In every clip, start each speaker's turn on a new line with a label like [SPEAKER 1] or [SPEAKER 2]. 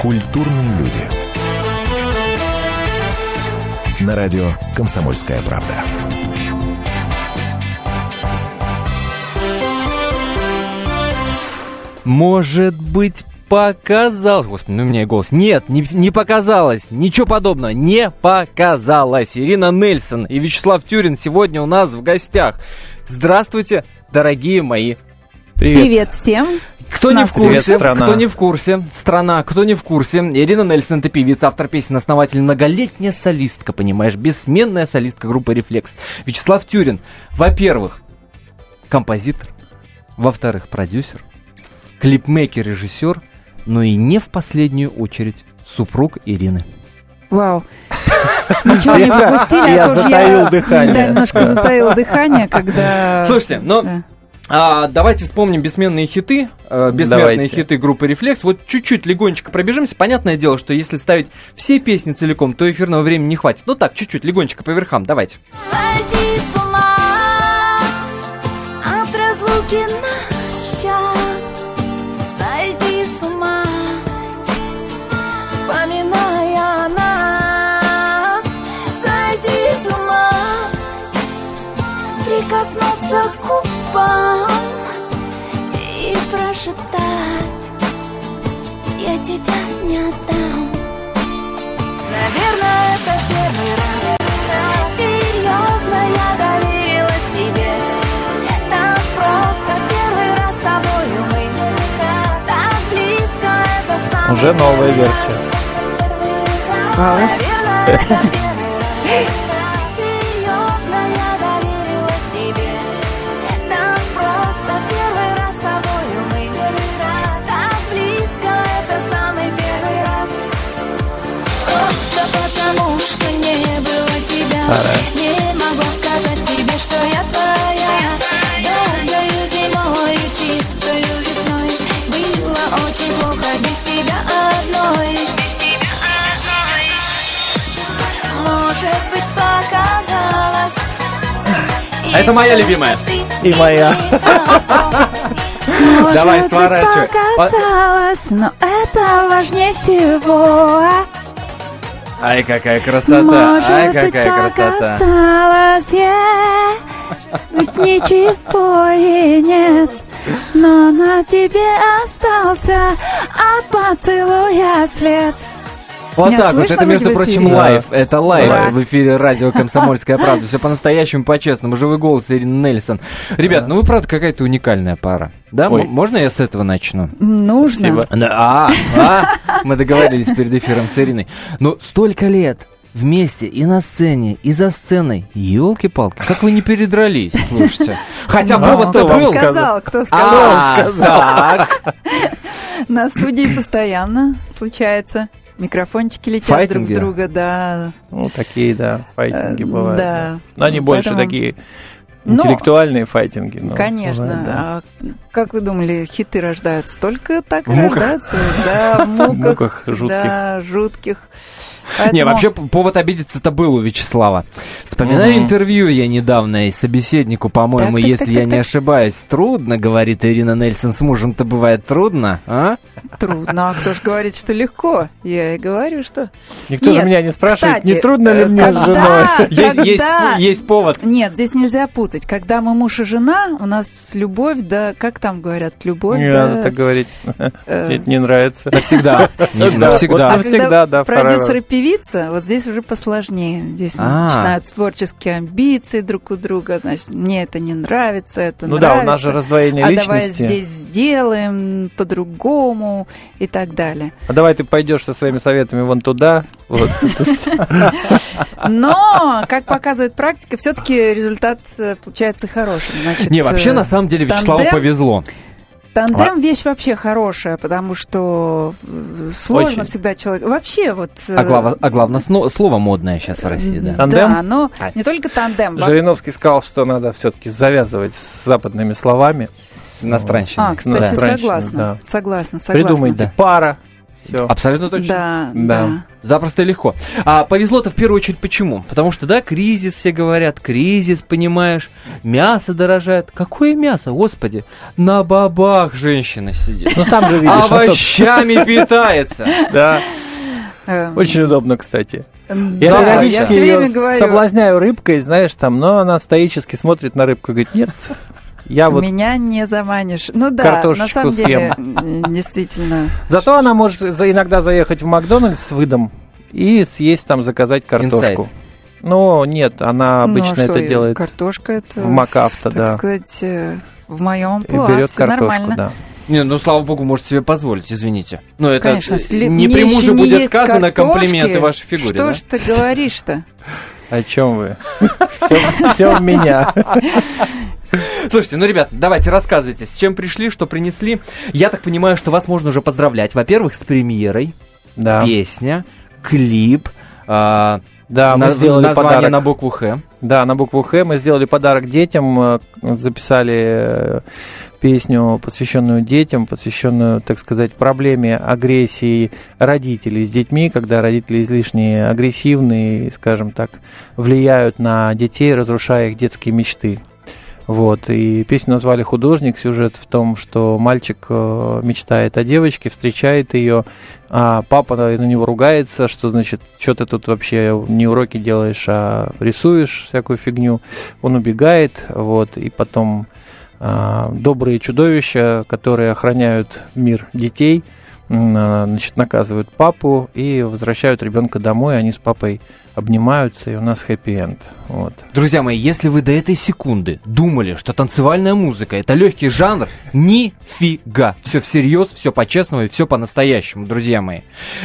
[SPEAKER 1] Культурные люди. На радио «Комсомольская правда».
[SPEAKER 2] Может быть, показалось. Господи, ну у меня и голос. Нет, не, не показалось. Ничего подобного. Не показалось. Ирина Нельсон и Вячеслав Тюрин сегодня у нас в гостях. Здравствуйте, дорогие мои.
[SPEAKER 3] Привет. Привет всем.
[SPEAKER 2] Кто не в курсе, кто не в курсе, страна, кто не в курсе, Ирина Нельсон, это певица, автор песен, основатель, многолетняя солистка, понимаешь, бессменная солистка группы «Рефлекс». Вячеслав Тюрин, во-первых, композитор, во-вторых, продюсер, клипмейкер, режиссер, но и не в последнюю очередь супруг Ирины.
[SPEAKER 3] Вау. Ничего не пропустили,
[SPEAKER 2] я а затаил дыхание.
[SPEAKER 3] Да, немножко затаил дыхание, когда...
[SPEAKER 2] Слушайте, но ну, А, давайте вспомним бессменные хиты, э, бессмертные давайте. хиты группы Reflex. Вот чуть-чуть легонечко пробежимся. Понятное дело, что если ставить все песни целиком, то эфирного времени не хватит. Ну так, чуть-чуть легонечко по верхам. Давайте. Сойди с ума от разлуки на час. Сойди с ума, вспоминая нас. Сойди с ума, прикоснуться к губам И прошептать Я тебя не отдам Наверное, это первый раз. Серьезно я доверилась тебе. Это просто первый раз с тобою мы. Так близко, это самый
[SPEAKER 4] Уже новая версия.
[SPEAKER 3] Наверное, это первый раз это моя любимая
[SPEAKER 4] И моя
[SPEAKER 2] Давай, сворачивай
[SPEAKER 3] показалось, но это важнее всего
[SPEAKER 2] Ай, какая красота!
[SPEAKER 3] Может
[SPEAKER 2] Ай, какая
[SPEAKER 3] быть,
[SPEAKER 2] красота!
[SPEAKER 3] я, ведь ничего и нет. Но на тебе остался от поцелуя след.
[SPEAKER 2] Вот Меня так вот, это, между прочим, лайв. Это лайв да. в эфире радио «Комсомольская правда». Все по-настоящему, по-честному. Живой голос Ирины Нельсон. Ребят, да. ну вы, правда, какая-то уникальная пара. Да, Ой. можно я с этого начну?
[SPEAKER 3] Нужно.
[SPEAKER 2] А, а, мы договорились перед эфиром с Ириной. Ну, столько лет вместе и на сцене, и за сценой. Елки-палки, как вы не передрались, слушайте. Хотя повод-то
[SPEAKER 3] был. Кто сказал, кто сказал? сказал. На студии постоянно случается. Микрофончики летят файтинги. друг друга, да.
[SPEAKER 4] Ну, такие, да, файтинги э, бывают. Да. Но они больше такие интеллектуальные но, файтинги.
[SPEAKER 3] Но, конечно. Бывает, да. А как вы думали, хиты рождаются? Только так в рождаются. Да, в муках. муках жутких. Да, жутких.
[SPEAKER 2] Поэтому... Не, вообще повод обидеться-то был у Вячеслава. Вспоминаю mm-hmm. интервью я недавно и собеседнику, по-моему, так, так, если так, я так, не так. ошибаюсь, трудно, говорит Ирина Нельсон, с мужем-то бывает трудно, а?
[SPEAKER 3] Трудно, а кто ж говорит, что легко? Я и говорю, что...
[SPEAKER 4] Никто Нет, же меня не спрашивает, кстати, не трудно ли мне когда, с женой?
[SPEAKER 2] Есть, есть, есть повод.
[SPEAKER 3] Нет, здесь нельзя путать. Когда мы муж и жена, у нас любовь, да, как там говорят, любовь,
[SPEAKER 4] не
[SPEAKER 3] да...
[SPEAKER 4] надо так говорить. Э, это не нравится.
[SPEAKER 2] Навсегда. Навсегда.
[SPEAKER 3] А Навсегда, да. Продюсеры певица, вот здесь уже посложнее. Здесь А-а-а. начинаются творческие амбиции друг у друга. Значит, мне это не нравится, это
[SPEAKER 4] ну
[SPEAKER 3] нравится.
[SPEAKER 4] Ну да, у нас же раздвоение а личности.
[SPEAKER 3] давай здесь сделаем по-другому и так далее.
[SPEAKER 4] А давай ты пойдешь со своими советами вон туда.
[SPEAKER 3] Но, как показывает практика, все-таки результат э, получается хороший.
[SPEAKER 2] не, вообще на самом деле Вячеславу повезло.
[SPEAKER 3] Тандем вещь вообще хорошая, потому что э, сложно Очень. всегда человек. Вообще вот.
[SPEAKER 2] А, глав... а главное слово модное сейчас в России, да.
[SPEAKER 3] Тандем. Да, но а. не только тандем.
[SPEAKER 4] Жириновский сказал, что надо все-таки завязывать с западными словами.
[SPEAKER 2] С иностранщиной.
[SPEAKER 3] А, кстати, согласна, да. согласна, согласна.
[SPEAKER 4] Придумайте да. пара, Все.
[SPEAKER 2] Абсолютно точно.
[SPEAKER 3] Да, да. да.
[SPEAKER 2] Запросто и легко. А повезло-то в первую очередь почему? Потому что, да, кризис, все говорят, кризис, понимаешь, мясо дорожает. Какое мясо, господи? На бабах женщина сидит.
[SPEAKER 4] Ну, сам же видишь.
[SPEAKER 2] Овощами питается.
[SPEAKER 4] Да. Эм. Очень удобно, кстати.
[SPEAKER 3] Я да, периодически я ее говорю...
[SPEAKER 4] соблазняю рыбкой, знаешь, там, но она стоически смотрит на рыбку и говорит, нет, я вот
[SPEAKER 3] Меня не заманишь. Ну да, на самом деле, действительно.
[SPEAKER 4] Зато она может иногда заехать в Макдональдс с выдом и съесть там, заказать картошку. Inside. Ну, нет, она ну, обычно ну, это делает.
[SPEAKER 3] Картошка это
[SPEAKER 4] в Макавто,
[SPEAKER 3] да. Так сказать, э, в моем плане. Берет картошку, нормально. да.
[SPEAKER 2] Не, ну слава богу, может себе позволить, извините. Ну это Конечно, не при муже будет сказано комплименты вашей фигуре.
[SPEAKER 3] Что
[SPEAKER 2] да?
[SPEAKER 3] ж ты говоришь-то?
[SPEAKER 4] О чем вы? Все в меня.
[SPEAKER 2] Слушайте, ну, ребята, давайте рассказывайте, с чем пришли, что принесли. Я так понимаю, что вас можно уже поздравлять. Во-первых, с премьерой. Да. Песня, клип. Э,
[SPEAKER 4] да, мы сделали
[SPEAKER 2] название
[SPEAKER 4] подарок.
[SPEAKER 2] на букву Х.
[SPEAKER 4] Да, на букву Х мы сделали подарок детям, э, записали э, песню, посвященную детям, посвященную, так сказать, проблеме агрессии родителей с детьми, когда родители излишне агрессивные, скажем так, влияют на детей, разрушая их детские мечты. Вот, и песню назвали «Художник». Сюжет в том, что мальчик э, мечтает о девочке, встречает ее, а папа на него ругается, что, значит, что ты тут вообще не уроки делаешь, а рисуешь всякую фигню. Он убегает, вот, и потом э, добрые чудовища, которые охраняют мир детей, э, значит, наказывают папу и возвращают ребенка домой, они с папой обнимаются, и у нас хэппи-энд. Вот.
[SPEAKER 2] Друзья мои, если вы до этой секунды думали, что танцевальная музыка это легкий жанр, нифига. Все всерьез, все по-честному и все по-настоящему, друзья мои.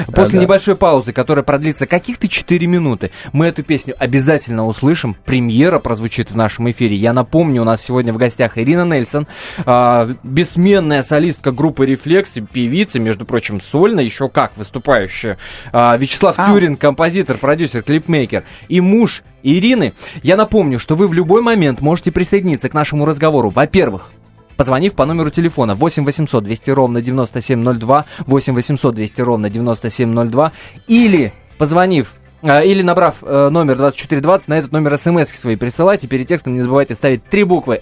[SPEAKER 2] После да, небольшой паузы, которая продлится каких-то 4 минуты, мы эту песню обязательно услышим. Премьера прозвучит в нашем эфире. Я напомню, у нас сегодня в гостях Ирина Нельсон, э, бессменная солистка группы Рефлекс, певица, между прочим, сольно, еще как выступающая. Э, Вячеслав а. Тюрин, композитор, продюсер, клип клипмейкер и муж Ирины. Я напомню, что вы в любой момент можете присоединиться к нашему разговору. Во-первых, позвонив по номеру телефона 8 800 200 ровно 9702, 8 800 200 ровно 9702, или позвонив э, или набрав э, номер 2420, на этот номер смс свои присылайте. Перед текстом не забывайте ставить три буквы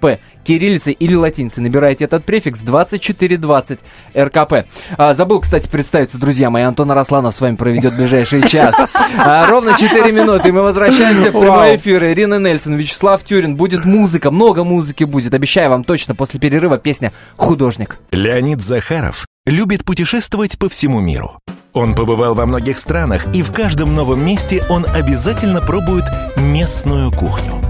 [SPEAKER 2] РКП кириллицей или латиницей. Набираете этот префикс 2420 РКП. А, забыл, кстати, представиться, друзья мои. Антон Арасланов с вами проведет ближайший час. А, ровно 4 минуты, и мы возвращаемся в прямой эфир. Ирина Нельсон, Вячеслав Тюрин. Будет музыка, много музыки будет. Обещаю вам точно, после перерыва песня «Художник».
[SPEAKER 1] Леонид Захаров любит путешествовать по всему миру. Он побывал во многих странах, и в каждом новом месте он обязательно пробует местную кухню.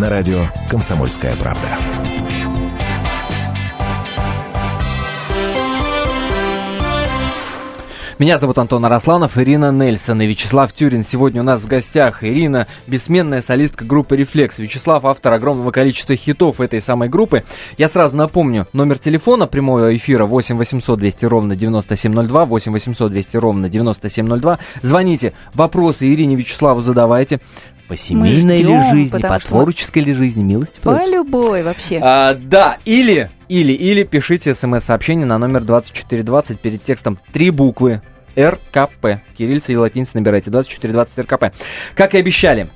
[SPEAKER 1] На радио «Комсомольская правда».
[SPEAKER 2] Меня зовут Антон Арасланов, Ирина Нельсон и Вячеслав Тюрин. Сегодня у нас в гостях Ирина, бессменная солистка группы «Рефлекс». Вячеслав, автор огромного количества хитов этой самой группы. Я сразу напомню, номер телефона прямого эфира 8 800 200 ровно 9702, 8 800 200 ровно 9702. Звоните, вопросы Ирине Вячеславу задавайте. По семейной ждем, ли жизни, по творческой ли жизни, милости
[SPEAKER 3] По просим. любой вообще.
[SPEAKER 2] А, да, или, или, или пишите смс-сообщение на номер 2420 перед текстом три буквы РКП. Кириллица и латиница набирайте 2420 РКП. Как и обещали,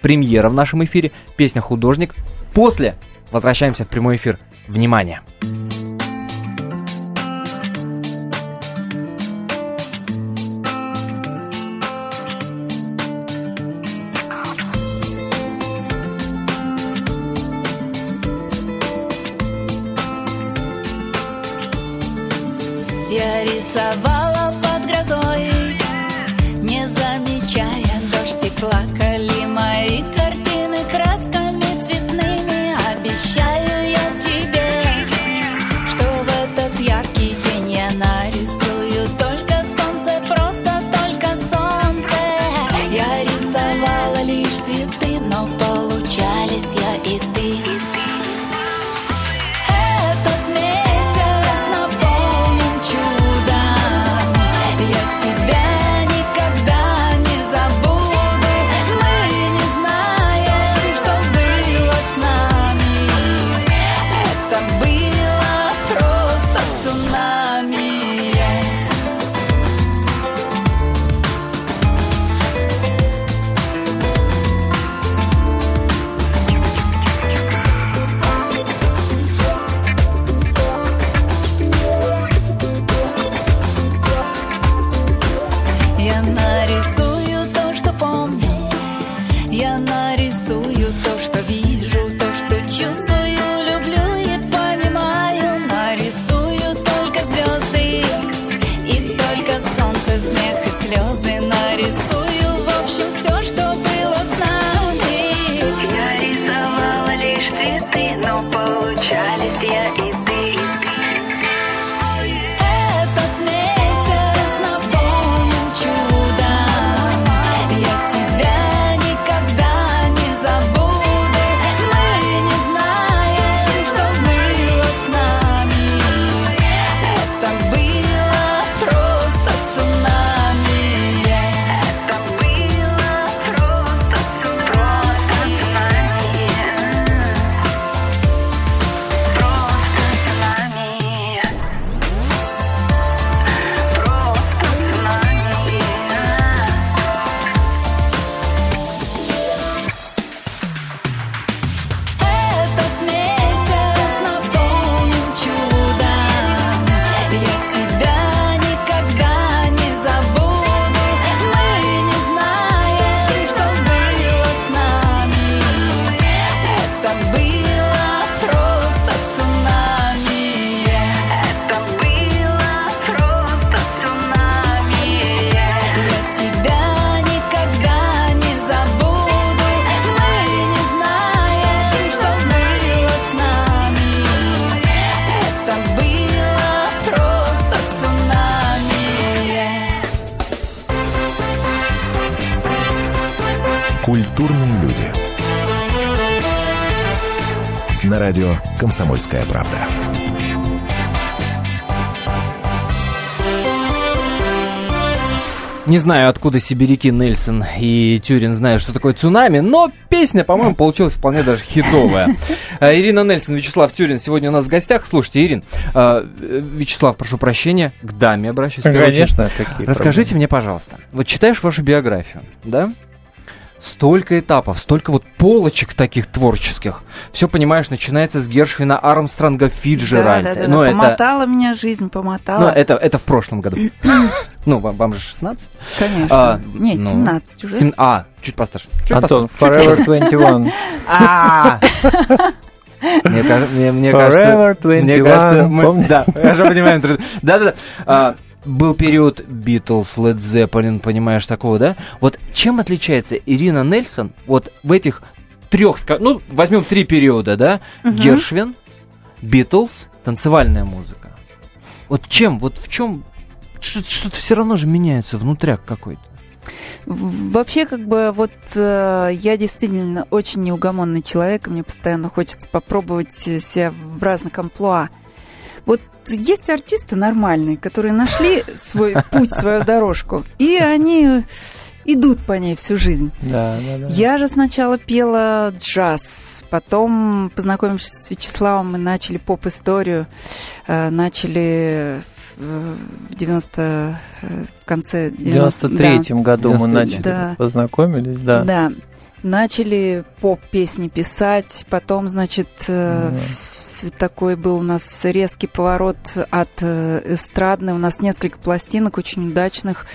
[SPEAKER 2] премьера в нашем эфире, песня «Художник». После возвращаемся в прямой эфир. Внимание! Внимание!
[SPEAKER 5] ты, но получались я и ты.
[SPEAKER 1] Радио «Комсомольская правда».
[SPEAKER 2] Не знаю, откуда сибиряки Нельсон и Тюрин знают, что такое цунами, но песня, по-моему, получилась вполне даже хитовая. А, Ирина Нельсон, Вячеслав Тюрин сегодня у нас в гостях. Слушайте, Ирин, а, Вячеслав, прошу прощения, к даме обращаюсь.
[SPEAKER 4] Конечно.
[SPEAKER 2] Расскажите проблемы? мне, пожалуйста, вот читаешь вашу биографию, да? Столько этапов, столько вот полочек таких творческих. Все, понимаешь, начинается с Гершвина Армстронга Фиджеральда.
[SPEAKER 3] Да, да, да, ну, да. Это... Помотала меня жизнь, помотала.
[SPEAKER 2] Ну, это, это в прошлом году. ну, вам, вам же 16?
[SPEAKER 3] Конечно. А, Нет, ну, 17 уже. 7...
[SPEAKER 2] А, чуть постарше. Чуть
[SPEAKER 4] Антон, Forever 21.
[SPEAKER 2] А. Мне, мне, мне кажется, мне кажется, мы, да, я же понимаю, да, да, да был период Битлз, Led Zeppelin, понимаешь, такого, да? Вот чем отличается Ирина Нельсон вот в этих трех, ну, возьмем три периода, да? Угу. Гершвин, Битлз, танцевальная музыка. Вот чем, вот в чем, что-то все равно же меняется внутряк какой-то.
[SPEAKER 3] Вообще, как бы, вот э, я действительно очень неугомонный человек, и мне постоянно хочется попробовать себя в разных амплуа. Вот есть артисты нормальные, которые нашли свой путь, свою дорожку, и они идут по ней всю жизнь.
[SPEAKER 4] Да, да, да.
[SPEAKER 3] Я же сначала пела джаз, потом познакомившись с Вячеславом, мы начали поп-историю, э, начали в 90 э, в конце
[SPEAKER 4] 90 93-м да. году 93 мы начали да. познакомились, да.
[SPEAKER 3] Да. Начали поп-песни писать, потом, значит, да такой был у нас резкий поворот от э, эстрадной. У нас несколько пластинок очень удачных.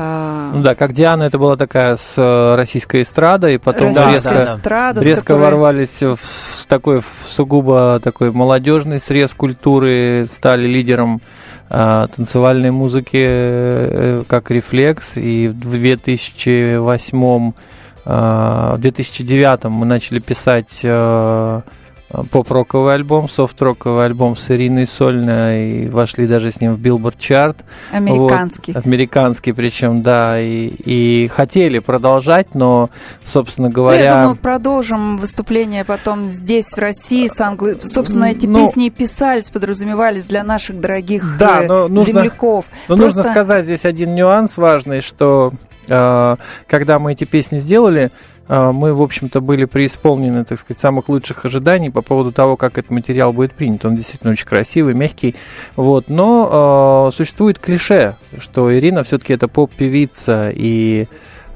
[SPEAKER 4] А, ну да, как Диана, это была такая с э, российской эстрадой, потом
[SPEAKER 3] Российская резко, эстрада,
[SPEAKER 4] резко которой... ворвались в, в такой в сугубо такой молодежный срез культуры, стали лидером а, танцевальной музыки э, как рефлекс, и в 2008 а, в 2009 мы начали писать поп-роковый альбом, софт-роковый альбом с Ириной сольный, и вошли даже с ним в Billboard chart.
[SPEAKER 3] Американский.
[SPEAKER 4] Вот, американский причем, да, и, и хотели продолжать, но, собственно говоря... Ну,
[SPEAKER 3] я думаю, продолжим выступление потом здесь, в России, с Англи... Собственно, эти ну, песни писались, подразумевались для наших дорогих да, э, но нужно, земляков.
[SPEAKER 4] Но Просто... нужно сказать здесь один нюанс важный, что когда мы эти песни сделали, а, мы, в общем-то, были преисполнены, так сказать, самых лучших ожиданий по поводу того, как этот материал будет принят. Он действительно очень красивый, мягкий. Вот. Но э, существует клише, что Ирина все-таки это поп-певица, и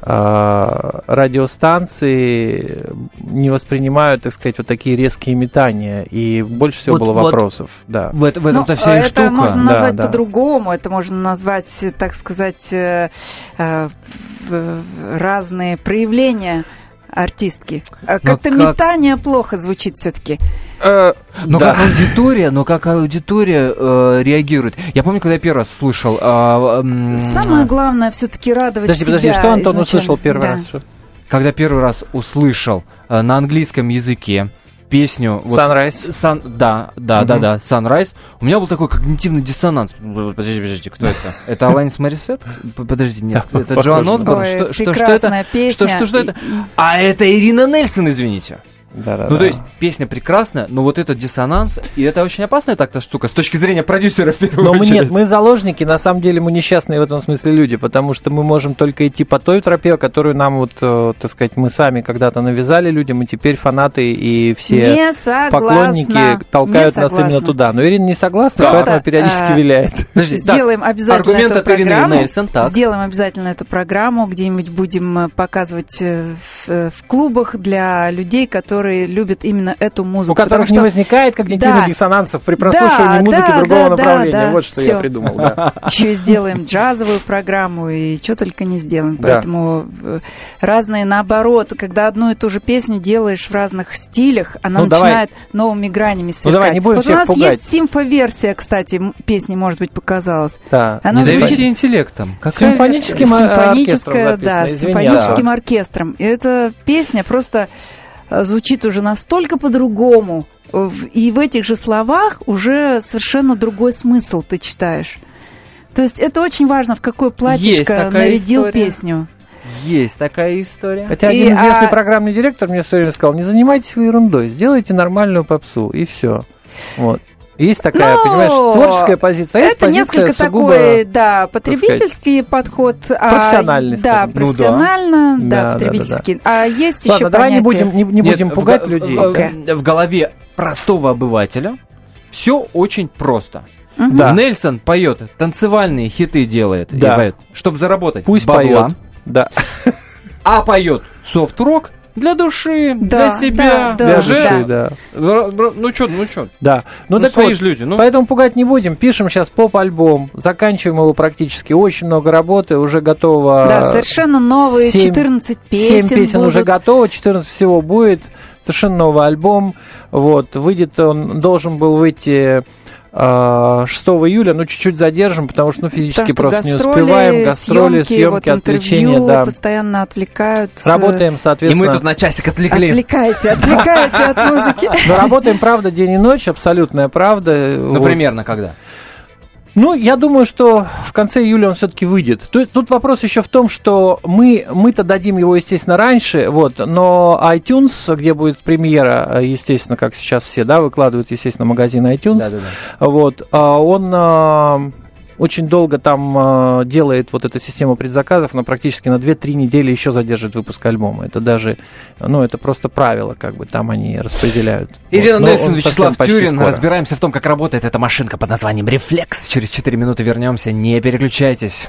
[SPEAKER 4] радиостанции не воспринимают, так сказать, вот такие резкие метания, и больше всего вот, было вот вопросов. Да.
[SPEAKER 2] В, это, в этом-то ну, вся
[SPEAKER 3] это
[SPEAKER 2] штука.
[SPEAKER 3] можно назвать да, по-другому, это можно назвать, так сказать, э, э, разные проявления артистки. А как-то как... метание плохо звучит все-таки.
[SPEAKER 2] Э, но да. как аудитория, но как аудитория э, реагирует. Я помню, когда я первый раз слушал. Э,
[SPEAKER 3] э, Самое главное все-таки радовать
[SPEAKER 4] подожди,
[SPEAKER 3] себя.
[SPEAKER 4] Подожди, что Антон изначально. услышал первый да. раз?
[SPEAKER 2] Когда первый раз услышал э, на английском языке песню... вот,
[SPEAKER 4] Sunrise.
[SPEAKER 2] Сан, да, да, да, да, Sunrise. У меня был такой когнитивный диссонанс. Подождите, подождите, кто это? Это Аланис Марисет? П- Подождите, нет, это Джоан Осборн? Что, что, что
[SPEAKER 3] прекрасная
[SPEAKER 2] это?
[SPEAKER 3] песня.
[SPEAKER 2] Что, что, что
[SPEAKER 3] И-
[SPEAKER 2] это? А это Ирина Нельсон, извините.
[SPEAKER 4] Да, да,
[SPEAKER 2] Ну,
[SPEAKER 4] да.
[SPEAKER 2] то есть, песня прекрасная, но вот этот диссонанс, и это очень опасная так-то штука, с точки зрения продюсера в первую
[SPEAKER 4] Но мы
[SPEAKER 2] очередь.
[SPEAKER 4] нет, мы заложники, на самом деле мы несчастные в этом смысле люди, потому что мы можем только идти по той тропе, которую нам вот, э, так сказать, мы сами когда-то навязали людям, и теперь фанаты и все поклонники толкают нас именно туда. Но Ирина не согласна,
[SPEAKER 3] Просто,
[SPEAKER 4] поэтому периодически
[SPEAKER 3] э,
[SPEAKER 4] виляет.
[SPEAKER 2] Подожди, так,
[SPEAKER 3] Сделаем обязательно
[SPEAKER 2] аргумент
[SPEAKER 3] эту
[SPEAKER 2] от Ирины
[SPEAKER 3] программу.
[SPEAKER 2] Нельсон, так.
[SPEAKER 3] Сделаем обязательно эту программу, где-нибудь будем э, показывать в, в клубах для людей, которые любят именно эту музыку.
[SPEAKER 4] У которых
[SPEAKER 3] Потому
[SPEAKER 4] не
[SPEAKER 3] что
[SPEAKER 4] возникает когнитивных
[SPEAKER 3] Да.
[SPEAKER 4] диссонансов при прослушивании
[SPEAKER 3] Да,
[SPEAKER 4] музыки
[SPEAKER 3] да,
[SPEAKER 4] другого
[SPEAKER 3] да,
[SPEAKER 4] направления.
[SPEAKER 3] да,
[SPEAKER 4] вот что
[SPEAKER 3] всё.
[SPEAKER 4] я придумал. да.
[SPEAKER 3] еще сделаем джазовую программу и что только не сделаем.
[SPEAKER 4] Да.
[SPEAKER 3] Поэтому э, разные наоборот, когда одну и ту же песню делаешь в разных стилях, она
[SPEAKER 4] Ну, давай.
[SPEAKER 3] начинает новыми гранями сверкать.
[SPEAKER 4] давай, не будем
[SPEAKER 3] вот
[SPEAKER 4] всех
[SPEAKER 3] у нас
[SPEAKER 4] пугать.
[SPEAKER 3] есть симфоверсия, кстати, песни, может быть, показалась.
[SPEAKER 4] Да.
[SPEAKER 3] Она
[SPEAKER 2] Не
[SPEAKER 3] звучит-
[SPEAKER 2] интеллектом. Какая-
[SPEAKER 4] Симфоническим
[SPEAKER 3] симфоническая,
[SPEAKER 4] оркестром
[SPEAKER 3] да,
[SPEAKER 4] извини,
[SPEAKER 3] симфоническим оркестром. И эта песня просто звучит уже настолько по-другому. э, И в этих же словах уже совершенно другой смысл ты читаешь. То есть это очень важно, в какое платьишко нарядил
[SPEAKER 2] история.
[SPEAKER 3] песню.
[SPEAKER 2] Есть такая история.
[SPEAKER 4] Хотя
[SPEAKER 3] И,
[SPEAKER 4] один известный
[SPEAKER 3] а-
[SPEAKER 4] программный директор мне все время сказал, не занимайтесь вы ерундой, сделайте нормальную попсу, и все. Вот. Есть такая,
[SPEAKER 3] Ну,
[SPEAKER 4] понимаешь, творческая позиция, а есть
[SPEAKER 3] это
[SPEAKER 4] позиция
[SPEAKER 3] несколько
[SPEAKER 4] сугубо...
[SPEAKER 3] такой, да, потребительский подход. а,
[SPEAKER 4] профессиональный,
[SPEAKER 3] да,
[SPEAKER 4] скажем. Ну да.
[SPEAKER 3] профессионально, да,
[SPEAKER 4] Да, да, да,
[SPEAKER 3] потребительский. А есть
[SPEAKER 4] Ладно,
[SPEAKER 3] еще
[SPEAKER 4] давай не
[SPEAKER 3] понятие-
[SPEAKER 4] будем, не, не
[SPEAKER 2] Нет,
[SPEAKER 4] будем
[SPEAKER 2] в
[SPEAKER 4] пугать
[SPEAKER 2] го-
[SPEAKER 4] людей.
[SPEAKER 2] В,
[SPEAKER 3] Да.
[SPEAKER 2] в голове простого обывателя все очень просто.
[SPEAKER 3] Мгм.
[SPEAKER 4] Да.
[SPEAKER 2] Нельсон поет, танцевальные хиты делает,
[SPEAKER 4] Да.
[SPEAKER 2] чтобы заработать
[SPEAKER 4] Пусть поет. Да.
[SPEAKER 2] а поет софт-рок для души,
[SPEAKER 3] Да,
[SPEAKER 2] для себя,
[SPEAKER 3] да, да,
[SPEAKER 4] Для да.
[SPEAKER 2] Бра- бра- Ну что, ну что,
[SPEAKER 4] Да. Ну,
[SPEAKER 2] ну,
[SPEAKER 4] так
[SPEAKER 2] свои
[SPEAKER 4] вот,
[SPEAKER 2] же люди, ну.
[SPEAKER 4] Поэтому пугать не будем. Пишем сейчас поп-альбом. Заканчиваем его практически. Очень много работы. Уже готово.
[SPEAKER 3] Да, совершенно новые
[SPEAKER 4] семь-
[SPEAKER 3] 14
[SPEAKER 4] 7
[SPEAKER 3] песен.
[SPEAKER 4] песен
[SPEAKER 3] будут.
[SPEAKER 4] уже готово, 14 всего будет. Совершенно новый альбом. Вот. Выйдет он, должен был выйти 6 июля, ну чуть-чуть задержим, потому что ну, физически
[SPEAKER 3] Потому что
[SPEAKER 4] просто не
[SPEAKER 3] гастроли,
[SPEAKER 4] успеваем. Гастроли, съемки,
[SPEAKER 3] вот
[SPEAKER 4] отвлечения, да.
[SPEAKER 3] постоянно отвлекают. э,
[SPEAKER 4] Работаем,
[SPEAKER 2] И
[SPEAKER 4] соответственно.
[SPEAKER 2] мы тут на часик отвлекли.
[SPEAKER 3] Отвлекаете, отвлекаете от музыки.
[SPEAKER 4] Но работаем, правда, день и ночь, абсолютная правда.
[SPEAKER 2] Ну,
[SPEAKER 4] Вот.
[SPEAKER 2] примерно когда?
[SPEAKER 4] Ну, я думаю, что в конце июля он все-таки выйдет. То есть тут вопрос еще в том, что мы, мы-то дадим его, естественно, раньше, вот, но iTunes, где будет премьера, естественно, как сейчас все, да, выкладывают, естественно, магазин iTunes,
[SPEAKER 2] Да-да-да.
[SPEAKER 4] вот, а он а, очень долго там а, делает вот эту систему предзаказов, но практически на 2-3 недели еще задержит выпуск альбома. Это даже, ну, это просто правило, как бы там они распределяют.
[SPEAKER 2] Ирина
[SPEAKER 4] Вот,
[SPEAKER 2] Нельсон, Вячеслав Тюрин.
[SPEAKER 4] скоро.
[SPEAKER 2] Разбираемся в том, как работает эта машинка под названием «Рефлекс». Через 4 минуты вернемся. Не переключайтесь.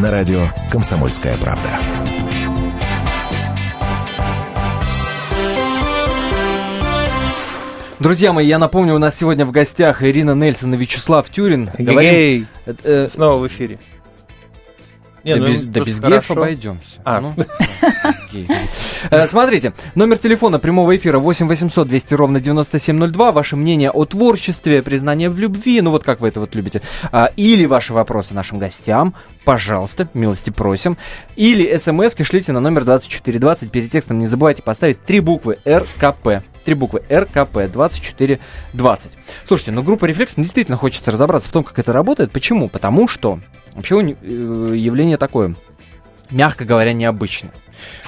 [SPEAKER 1] На радио «Комсомольская правда».
[SPEAKER 2] Друзья мои, я напомню, у нас сегодня в гостях Ирина Нельсон и Вячеслав Тюрин. Говорим- э, э,
[SPEAKER 4] снова в эфире. Не,
[SPEAKER 2] да
[SPEAKER 4] ну,
[SPEAKER 2] без, да
[SPEAKER 4] просто
[SPEAKER 2] без геев обойдемся.
[SPEAKER 4] А.
[SPEAKER 2] Ну. Э, Смотрите, номер телефона прямого эфира 8 800 200 ровно 9702. Ваше мнение о творчестве, признание в любви, ну вот как вы это вот любите. А, Или ваши вопросы нашим гостям, пожалуйста, милости просим. Или смс шлите на номер 2420. Перед текстом не забывайте поставить три буквы РКП. Три буквы РКП 2420. Слушайте, ну группа Рефлекс, ну, действительно хочется разобраться в том, как это работает. Почему? Потому что вообще э, явление такое, мягко говоря, необычное.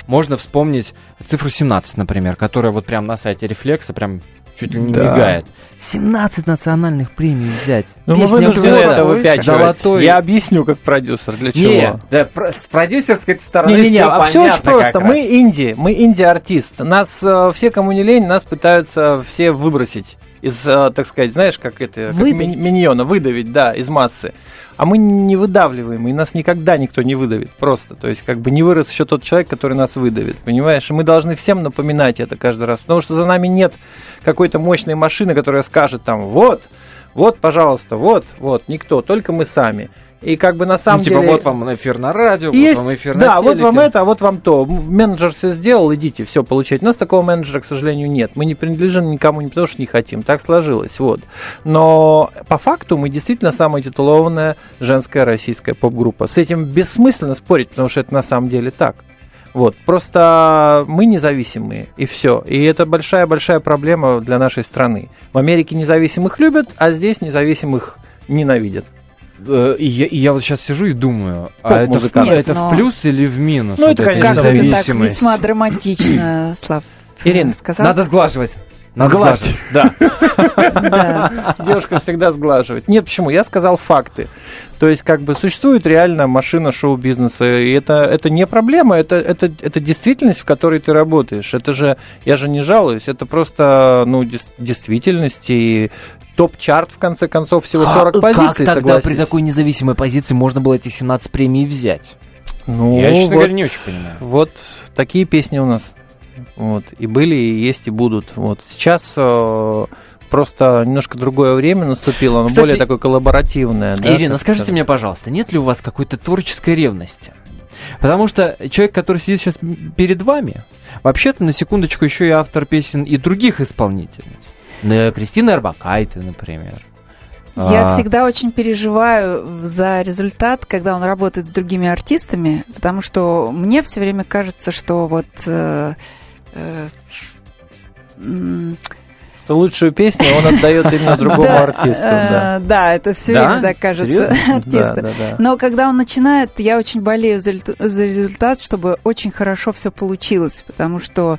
[SPEAKER 2] Можно вспомнить цифру 17, например, которая вот прям на сайте Рефлекса прям чуть ли не
[SPEAKER 4] Да.
[SPEAKER 2] мигает. 17 национальных премий взять.
[SPEAKER 4] Ну, мы
[SPEAKER 2] Песня
[SPEAKER 4] вынуждены
[SPEAKER 2] года,
[SPEAKER 4] это выпячивать.
[SPEAKER 2] Золотой.
[SPEAKER 4] Я объясню, как продюсер, для чего.
[SPEAKER 2] Не, да, с продюсерской стороны
[SPEAKER 4] Не-не-не,
[SPEAKER 2] всё
[SPEAKER 4] а все очень просто. Мы инди, мы инди-артист. Нас э, все, кому не лень, нас пытаются все выбросить. Из, э, так сказать, знаешь, как это, как
[SPEAKER 3] Выдавить.
[SPEAKER 4] ми- миньона, выдавить, да, из массы. А мы не выдавливаем, и нас никогда никто не выдавит, просто. То есть, как бы не вырос еще тот человек, который нас выдавит, понимаешь? И мы должны всем напоминать это каждый раз, потому что за нами нет какой-то мощной машины, которая скажет там, вот, вот, пожалуйста, вот, вот, никто, только мы сами. И как бы на самом
[SPEAKER 2] ну, типа,
[SPEAKER 4] деле...
[SPEAKER 2] вот вам эфир на радио,
[SPEAKER 4] Есть,
[SPEAKER 2] вот вам эфир на
[SPEAKER 4] да, вот
[SPEAKER 2] телеке.
[SPEAKER 4] вам это, а вот вам то. Менеджер все сделал, идите, все получать. У нас такого менеджера, к сожалению, нет. Мы не принадлежим никому, не потому что не хотим. Так сложилось, вот. Но по факту мы действительно самая титулованная женская российская поп-группа. С этим бессмысленно спорить, потому что это на самом деле так. Вот, просто мы независимые, и все. И это большая-большая проблема для нашей страны. В Америке независимых любят, а здесь независимых ненавидят.
[SPEAKER 2] Э, И я, и я вот сейчас сижу и думаю, а это, в.
[SPEAKER 3] Нет,
[SPEAKER 2] это в
[SPEAKER 3] но-
[SPEAKER 2] плюс или в минус?
[SPEAKER 4] Ну,
[SPEAKER 2] вот
[SPEAKER 4] это, конечно,
[SPEAKER 3] это весьма драматично, Слав
[SPEAKER 4] Ирина,
[SPEAKER 3] сказал?
[SPEAKER 2] Надо сглаживать. Надо сглаживать.
[SPEAKER 3] Да.
[SPEAKER 4] Девушка всегда сглаживает. Нет, почему? Я сказал факты. То есть, как бы существует реально машина шоу-бизнеса, и это, это не проблема, это, это, это действительность, в которой ты работаешь. Это же, я же не жалуюсь, это просто, ну, действительность и топ-чарт, в конце концов, всего 40
[SPEAKER 2] А
[SPEAKER 4] позиций,
[SPEAKER 2] Как тогда при такой независимой позиции можно было эти 17 премий взять?
[SPEAKER 4] Ну,
[SPEAKER 2] Я, честно
[SPEAKER 4] вот,
[SPEAKER 2] говоря, не очень понимаю.
[SPEAKER 4] Вот такие песни у нас. Вот. И были, и есть, и будут. Вот. Сейчас э, просто немножко другое время наступило, оно
[SPEAKER 2] Кстати,
[SPEAKER 4] более такое коллаборативное. да,
[SPEAKER 2] Ирина,
[SPEAKER 4] так
[SPEAKER 2] скажите
[SPEAKER 4] скажем.
[SPEAKER 2] мне, пожалуйста, нет ли у вас какой-то творческой ревности? Потому что человек, который сидит сейчас перед вами, вообще-то, на секундочку, еще и автор песен и других исполнительниц. Ну, Кристина Арбакайте, например.
[SPEAKER 3] Я
[SPEAKER 2] А,
[SPEAKER 3] всегда очень переживаю за результат, когда он работает с другими артистами, потому что мне все время кажется, что вот э,
[SPEAKER 4] Что лучшую песню он отдает именно другому артисту. Да.
[SPEAKER 3] э, Да, это все
[SPEAKER 2] Да?
[SPEAKER 3] время так кажется артисту.
[SPEAKER 4] Да.
[SPEAKER 3] Но когда он начинает, я очень болею за, результ- за результат, чтобы очень хорошо все получилось, потому что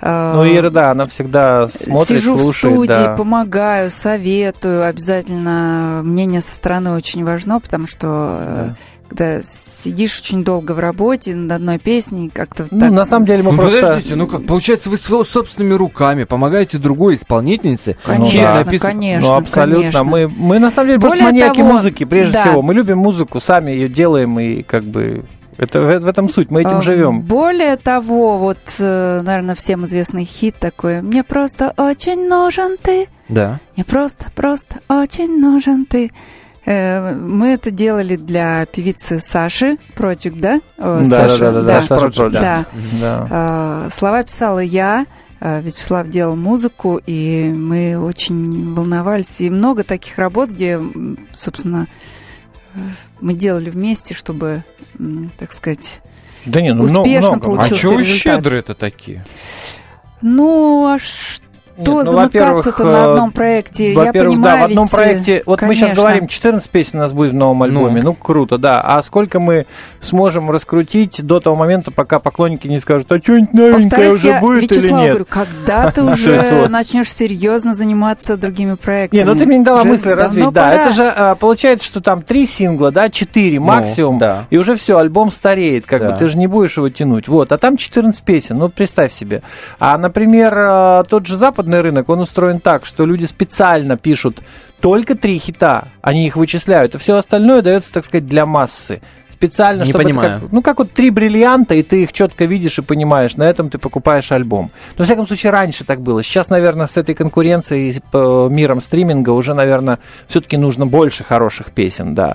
[SPEAKER 3] э,
[SPEAKER 4] Ну, Ира, да, она всегда смотрит,
[SPEAKER 3] сижу в студии, помогаю, советую, обязательно мнение со стороны очень важно, потому что э. Когда сидишь очень долго в работе над одной песней, как-то
[SPEAKER 4] Ну,
[SPEAKER 3] так
[SPEAKER 4] на самом деле мы
[SPEAKER 2] Ну,
[SPEAKER 4] просто...
[SPEAKER 2] подождите, ну как, получается, вы со- собственными руками помогаете другой исполнительнице.
[SPEAKER 3] Конечно,
[SPEAKER 2] чьи
[SPEAKER 4] да.
[SPEAKER 2] написан-
[SPEAKER 3] конечно,
[SPEAKER 4] ну, абсолютно.
[SPEAKER 3] конечно.
[SPEAKER 4] Мы, мы на самом деле просто
[SPEAKER 3] Более
[SPEAKER 4] маньяки
[SPEAKER 3] того,
[SPEAKER 4] музыки, прежде
[SPEAKER 3] да.
[SPEAKER 4] всего. Мы любим музыку, сами ее делаем, и как бы это в, в этом суть. Мы этим
[SPEAKER 3] А,
[SPEAKER 4] живем.
[SPEAKER 3] Более того, вот, э, наверное, всем известный хит такой «Мне просто очень нужен ты».
[SPEAKER 2] Да.
[SPEAKER 3] Мне просто, просто очень нужен ты. Э, Мы это делали для певицы Саши Project, да? О,
[SPEAKER 4] Да, да,
[SPEAKER 3] Саши,
[SPEAKER 4] да, да, да, Саша
[SPEAKER 2] Project,
[SPEAKER 3] да.
[SPEAKER 4] Да.
[SPEAKER 3] Э, Слова писала я, э, Вячеслав делал музыку, и мы очень волновались. И много таких работ, где, собственно, э, мы делали вместе, чтобы, так сказать...
[SPEAKER 4] Да не, ну
[SPEAKER 3] Успешно
[SPEAKER 4] много.
[SPEAKER 2] А
[SPEAKER 3] получился
[SPEAKER 2] чего вы
[SPEAKER 3] результат.
[SPEAKER 2] щедрые-то такие?
[SPEAKER 3] Ну, а что
[SPEAKER 4] Нет, ну,
[SPEAKER 3] замыкаться-то на
[SPEAKER 4] э,
[SPEAKER 3] одном проекте? Я
[SPEAKER 4] Во-первых,
[SPEAKER 3] понимаю,
[SPEAKER 4] да, в одном
[SPEAKER 3] ведь, э,
[SPEAKER 4] проекте, вот мы сейчас
[SPEAKER 3] конечно.
[SPEAKER 4] говорим, 14 песен у нас будет в новом альбоме, ну, круто, да. А сколько мы сможем раскрутить до того момента, пока поклонники не скажут, а что-нибудь новенькое уже
[SPEAKER 3] я
[SPEAKER 4] будет или
[SPEAKER 3] Вячеславу
[SPEAKER 4] нет?
[SPEAKER 3] говорю, когда ты
[SPEAKER 4] То
[SPEAKER 3] уже начнешь серьезно заниматься другими проектами?
[SPEAKER 4] Не, ну ты мне не дала мысли развить. Да, это же а, получается, что там три сингла, да, четыре максимум,
[SPEAKER 2] Ну, да.
[SPEAKER 4] и уже все, альбом стареет, как бы ты же не будешь его тянуть. Вот, а там 14 песен, ну представь себе. А, например, а, тот же западный рынок, он устроен так, что люди специально пишут только три хита, они их вычисляют, а все остальное дается, так сказать, для массы. Специально,
[SPEAKER 2] Не
[SPEAKER 4] чтобы
[SPEAKER 2] понимаю.
[SPEAKER 4] как- ну, как вот три бриллианта, и ты их четко видишь и понимаешь, на этом ты покупаешь альбом. Но, во всяком случае, раньше так было. Сейчас, наверное, с этой конкуренцией, э, миром стриминга уже, наверное, все-таки нужно больше хороших песен, да.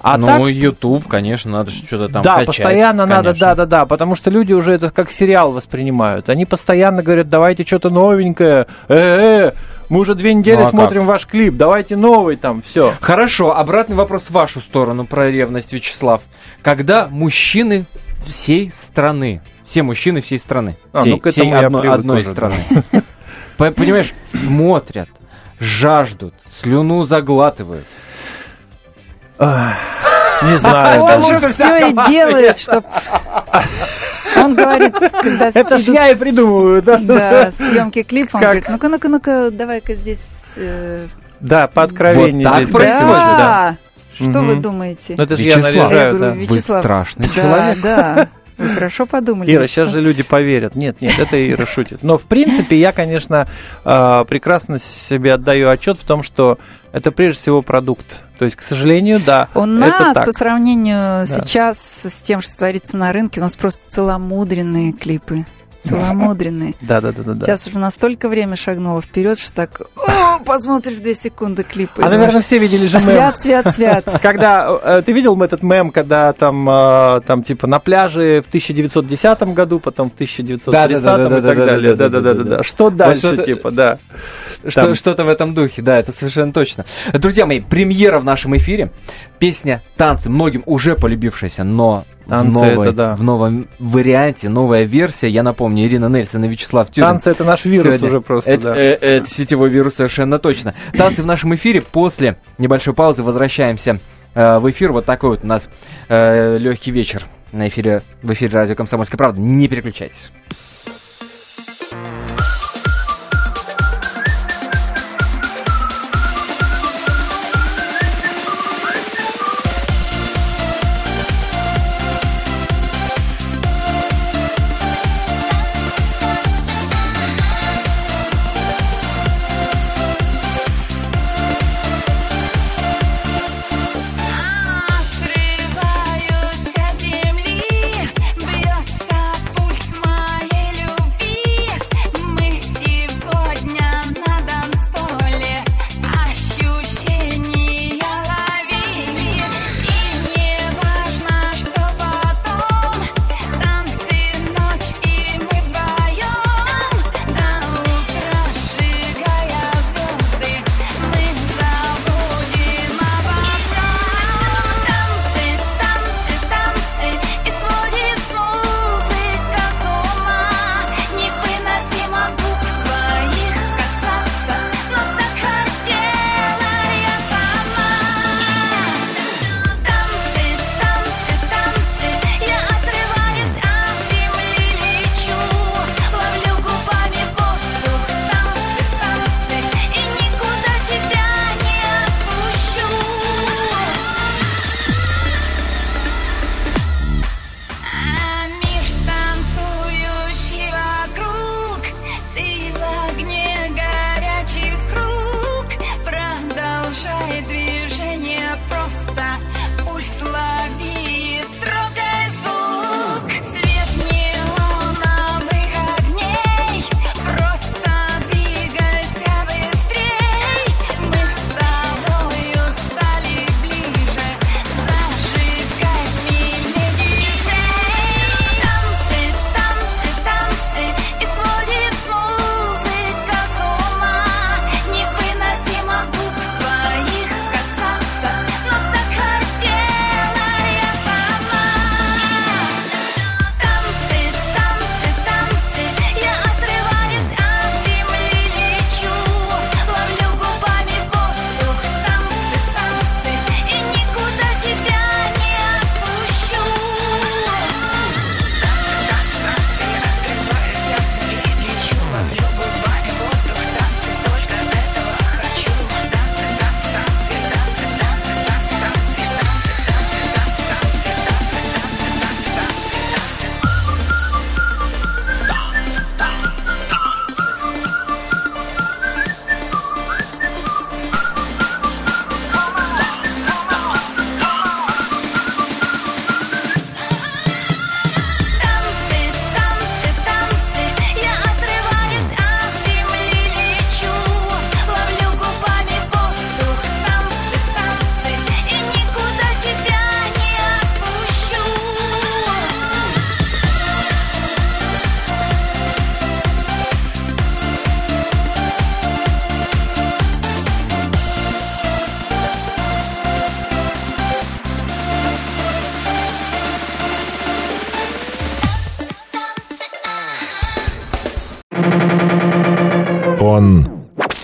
[SPEAKER 4] А
[SPEAKER 2] ну,
[SPEAKER 4] так,
[SPEAKER 2] YouTube, конечно, надо что-то там
[SPEAKER 4] да,
[SPEAKER 2] качать,
[SPEAKER 4] постоянно надо,
[SPEAKER 2] конечно.
[SPEAKER 4] да, да, да, потому что люди уже это как сериал воспринимают. Они постоянно говорят, давайте что-то новенькое, э, э, мы уже две недели
[SPEAKER 2] Ну, а
[SPEAKER 4] смотрим ваш клип, давайте новый там, все.
[SPEAKER 2] Хорошо, обратный вопрос в вашу сторону про ревность, Вячеслав. Когда мужчины всей страны, все мужчины всей страны,
[SPEAKER 4] А,
[SPEAKER 2] всей,
[SPEAKER 4] ну, к
[SPEAKER 2] всей
[SPEAKER 4] этому я
[SPEAKER 2] одной,
[SPEAKER 4] уже,
[SPEAKER 2] страны, По- понимаешь, смотрят, жаждут, слюну заглатывают.
[SPEAKER 4] Не знаю.
[SPEAKER 3] Он
[SPEAKER 4] даже.
[SPEAKER 3] же все и делает, чтобы... Он говорит, когда
[SPEAKER 4] Это ж я и придумываю, да?
[SPEAKER 3] Да, съемки клипа, он говорит, ну-ка, ну-ка, ну-ка, давай-ка здесь... э,
[SPEAKER 4] Да, по откровению
[SPEAKER 2] Вот так
[SPEAKER 4] здесь
[SPEAKER 2] происходит,
[SPEAKER 4] да.
[SPEAKER 3] Что вы думаете?
[SPEAKER 4] Ну, это же я.
[SPEAKER 3] Я говорю,
[SPEAKER 4] да.
[SPEAKER 2] Вы
[SPEAKER 3] Вячеслав,
[SPEAKER 2] страшный
[SPEAKER 3] да,
[SPEAKER 2] человек.
[SPEAKER 3] да.
[SPEAKER 6] Вы хорошо подумали.
[SPEAKER 4] Ира, сейчас же люди поверят. Нет, нет, это Ира шутит. Но, в принципе, я, конечно, а, прекрасно себе отдаю отчет в том, что это прежде всего продукт. То есть, к сожалению, да.
[SPEAKER 6] У нас, по сравнению да. сейчас с тем, что творится на рынке, у нас просто целомудренные клипы целомудренные.
[SPEAKER 4] Да, да, да, да.
[SPEAKER 6] Сейчас уже настолько время шагнуло вперед, что так посмотришь две секунды клипы.
[SPEAKER 4] А, наверное, все видели же
[SPEAKER 6] Свят, свят, свят.
[SPEAKER 4] Когда э, ты видел этот мем, когда там, э, там типа на пляже в 1910 году, потом в 1930 и так далее. Да, да, да, да. Что дальше, типа, да.
[SPEAKER 3] Что-то в этом духе, да, это совершенно точно. Друзья мои, премьера в нашем эфире. Песня «Танцы», многим уже полюбившаяся, но Танцы в, новой, это да. в новом варианте, новая версия. Я напомню, Ирина Нельсон и Вячеслав Тюрин.
[SPEAKER 4] Танцы это наш вирус Сегодня. уже просто,
[SPEAKER 3] это,
[SPEAKER 4] да.
[SPEAKER 3] Э, это сетевой вирус совершенно точно. Танцы в нашем эфире. После небольшой паузы возвращаемся э, в эфир. Вот такой вот у нас э, легкий вечер на эфире, в эфире радио «Комсомольская правда». Не переключайтесь.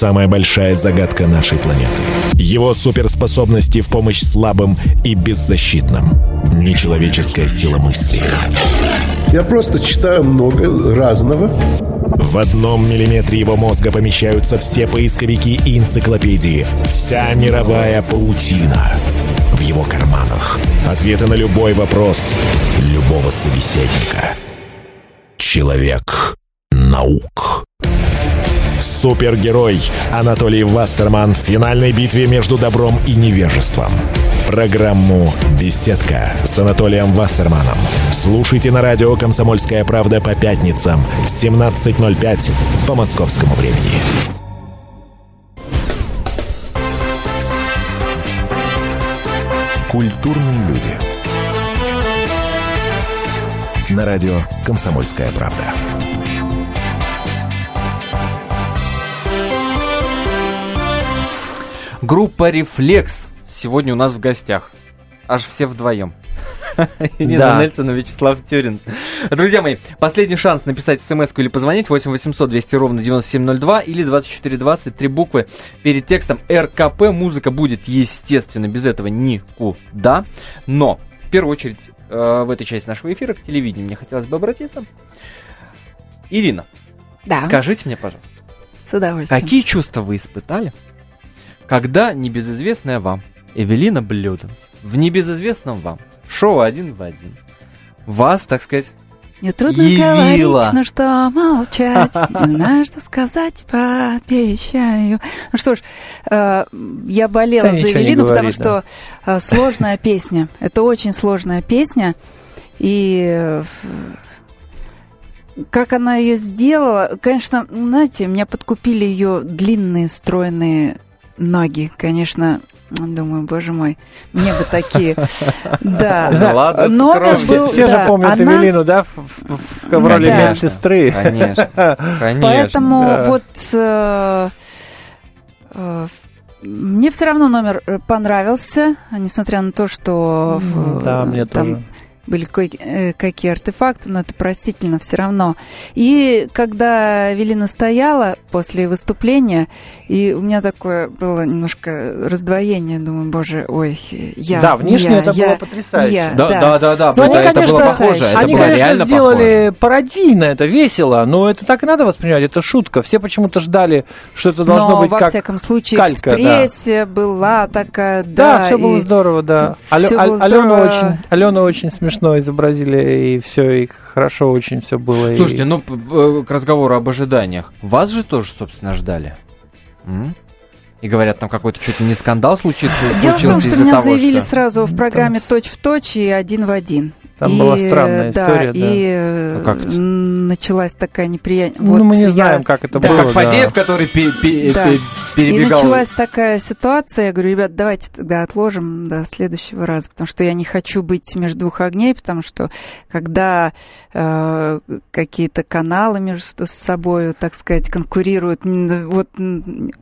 [SPEAKER 1] Самая большая загадка нашей планеты. Его суперспособности в помощь слабым и беззащитным. Нечеловеческая сила мысли.
[SPEAKER 7] Я просто читаю много разного.
[SPEAKER 1] В одном миллиметре его мозга помещаются все поисковики и энциклопедии. Вся мировая паутина. В его карманах. Ответы на любой вопрос. Любого собеседника. Человек наук. Супергерой Анатолий Вассерман в финальной битве между добром и невежеством. Программу «Беседка» с Анатолием Вассерманом. Слушайте на радио «Комсомольская правда» по пятницам в 17.05 по московскому времени. Культурные люди. На радио «Комсомольская правда».
[SPEAKER 2] Группа «Рефлекс» сегодня у нас в гостях. Аж все вдвоем. Ирина
[SPEAKER 4] Да.
[SPEAKER 2] Нельсон и Вячеслав Тюрин. Друзья мои, последний шанс написать смс или позвонить 8 800 200 ровно 9702 или 2420, три буквы перед текстом РКП. Музыка будет, естественно, без этого никуда. Но, в первую очередь, э, в этой части нашего эфира к телевидению мне хотелось бы обратиться. Ирина,
[SPEAKER 3] Да,
[SPEAKER 2] скажите мне, пожалуйста,
[SPEAKER 3] с удовольствием.
[SPEAKER 2] Какие чувства вы испытали, когда небезызвестная вам Эвелина Блюденс в небезызвестном вам шоу «Один в один» вас, так сказать,
[SPEAKER 3] Мне трудно
[SPEAKER 2] явила.
[SPEAKER 3] говорить, но что молчать, не знаю, что сказать, пообещаю. Ну что ж, э, я болела
[SPEAKER 4] Да
[SPEAKER 3] за Эвелину, потому
[SPEAKER 4] говори,
[SPEAKER 3] что э, сложная песня. Это очень сложная песня. И э, как она ее сделала, конечно, знаете, меня подкупили ее длинные, стройные ноги. Конечно, думаю, боже мой, мне бы такие. Да,
[SPEAKER 2] Да ладно,
[SPEAKER 3] номер
[SPEAKER 2] скромно.
[SPEAKER 3] был,
[SPEAKER 4] Все же
[SPEAKER 3] да,
[SPEAKER 4] помнят
[SPEAKER 3] она-
[SPEAKER 4] Эвелину, да, в, в- в- в роли
[SPEAKER 3] Да.
[SPEAKER 4] медсестры.
[SPEAKER 2] конечно, конечно.
[SPEAKER 3] Поэтому
[SPEAKER 4] да.
[SPEAKER 3] вот э, э, мне все равно номер э, понравился, несмотря на то, что э,
[SPEAKER 4] Да, мне
[SPEAKER 3] там
[SPEAKER 4] тоже.
[SPEAKER 3] Были э, какие артефакты, но это простительно все равно. И когда Велина стояла после выступления, и у меня такое было немножко раздвоение, думаю, боже, ой, я...
[SPEAKER 4] Да, внешне
[SPEAKER 3] я,
[SPEAKER 4] это
[SPEAKER 3] я,
[SPEAKER 4] было потрясающе.
[SPEAKER 3] я,
[SPEAKER 2] Да, да, да, да,
[SPEAKER 4] Ну,
[SPEAKER 2] это,
[SPEAKER 4] они,
[SPEAKER 2] это
[SPEAKER 4] конечно,
[SPEAKER 2] было похоже, это
[SPEAKER 4] они,
[SPEAKER 2] было
[SPEAKER 4] конечно, сделали пародийно, это весело, но это так и надо воспринимать, это шутка. Все почему-то ждали, что это должно
[SPEAKER 3] Но,
[SPEAKER 4] быть
[SPEAKER 3] во
[SPEAKER 4] как...
[SPEAKER 3] всяком случае,
[SPEAKER 4] калька, да.
[SPEAKER 3] экспрессия была такая,
[SPEAKER 4] Да,
[SPEAKER 3] да.
[SPEAKER 4] все было здорово, да. Алё-
[SPEAKER 3] было
[SPEAKER 4] Алену
[SPEAKER 3] здорово.
[SPEAKER 4] очень, Алену очень смешно изобразили, и все, и хорошо очень все было. и-
[SPEAKER 2] Слушайте, ну, п- э, к разговору об ожиданиях. Вас же тоже, собственно, ждали. М? И говорят, там какой-то чуть ли не скандал случится.
[SPEAKER 3] Дело в том, что меня
[SPEAKER 2] того,
[SPEAKER 3] заявили
[SPEAKER 2] что-
[SPEAKER 3] сразу в программе «Точь в точь» и «Один в один».
[SPEAKER 4] Там
[SPEAKER 3] И,
[SPEAKER 4] была странная
[SPEAKER 3] да,
[SPEAKER 4] история, да.
[SPEAKER 3] И
[SPEAKER 2] А
[SPEAKER 3] началась такая неприятность.
[SPEAKER 4] ну, мы не знаем, как это
[SPEAKER 3] да.
[SPEAKER 4] было.
[SPEAKER 2] Как
[SPEAKER 4] да.
[SPEAKER 2] Фадеев, который пе- пе-
[SPEAKER 3] Да.
[SPEAKER 2] пе-
[SPEAKER 3] И
[SPEAKER 2] перебегал.
[SPEAKER 3] началась такая ситуация, я говорю, ребят, давайте тогда отложим до следующего раза, потому что я не хочу быть между двух огней, потому что когда э, какие-то каналы между собой, так сказать, конкурируют, вот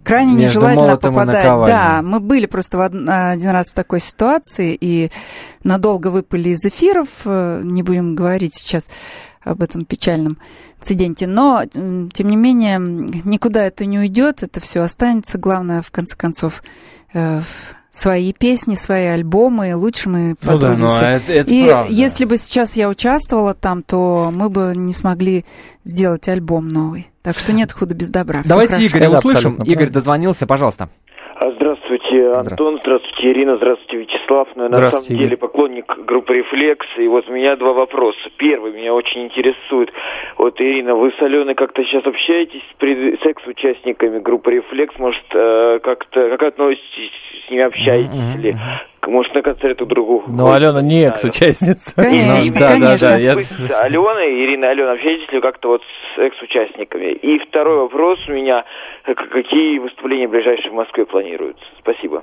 [SPEAKER 3] крайне
[SPEAKER 2] Между
[SPEAKER 3] нежелательно
[SPEAKER 2] и
[SPEAKER 3] попадать. Да, мы были просто в од- один раз в такой ситуации и надолго выпали из эфиров, не будем говорить сейчас об этом печальном инциденте. Но, тем не менее, никуда это не уйдет, это все останется. Главное, в конце концов, э, свои песни, свои альбомы, лучше мы
[SPEAKER 4] Ну да,
[SPEAKER 2] Ну,
[SPEAKER 3] потрудимся.
[SPEAKER 2] это, это
[SPEAKER 3] И
[SPEAKER 2] правда.
[SPEAKER 3] если бы сейчас я участвовала там, то мы бы не смогли сделать альбом новый. Так что нет худа без добра.
[SPEAKER 2] Давайте
[SPEAKER 3] хорошо.
[SPEAKER 2] Игоря услышим.
[SPEAKER 4] абсолютно
[SPEAKER 2] Игорь дозвонился, пожалуйста.
[SPEAKER 8] Здравствуйте, Антон, здравствуйте, Ирина, здравствуйте, Вячеслав. Ну, я на самом деле поклонник группы «Рефлекс», и вот у меня два вопроса. Первый меня очень интересует. Вот, Ирина, вы с Аленой как-то сейчас общаетесь с пред- секс-участниками группы «Рефлекс»? Может, э, как-то, как относитесь с ними, общаетесь
[SPEAKER 2] Мгм,
[SPEAKER 8] ли? Может, на концерт друг другу?
[SPEAKER 4] Но Алена не экс-участница.
[SPEAKER 3] Конечно,
[SPEAKER 2] Да, да,
[SPEAKER 3] конечно.
[SPEAKER 2] да, я-
[SPEAKER 8] Вы с Аленой, Ирина и Алена, общаетесь ли как-то вот с экс-участниками? И второй вопрос у меня. К- Какие выступления ближайшие в Москве планируются? Спасибо.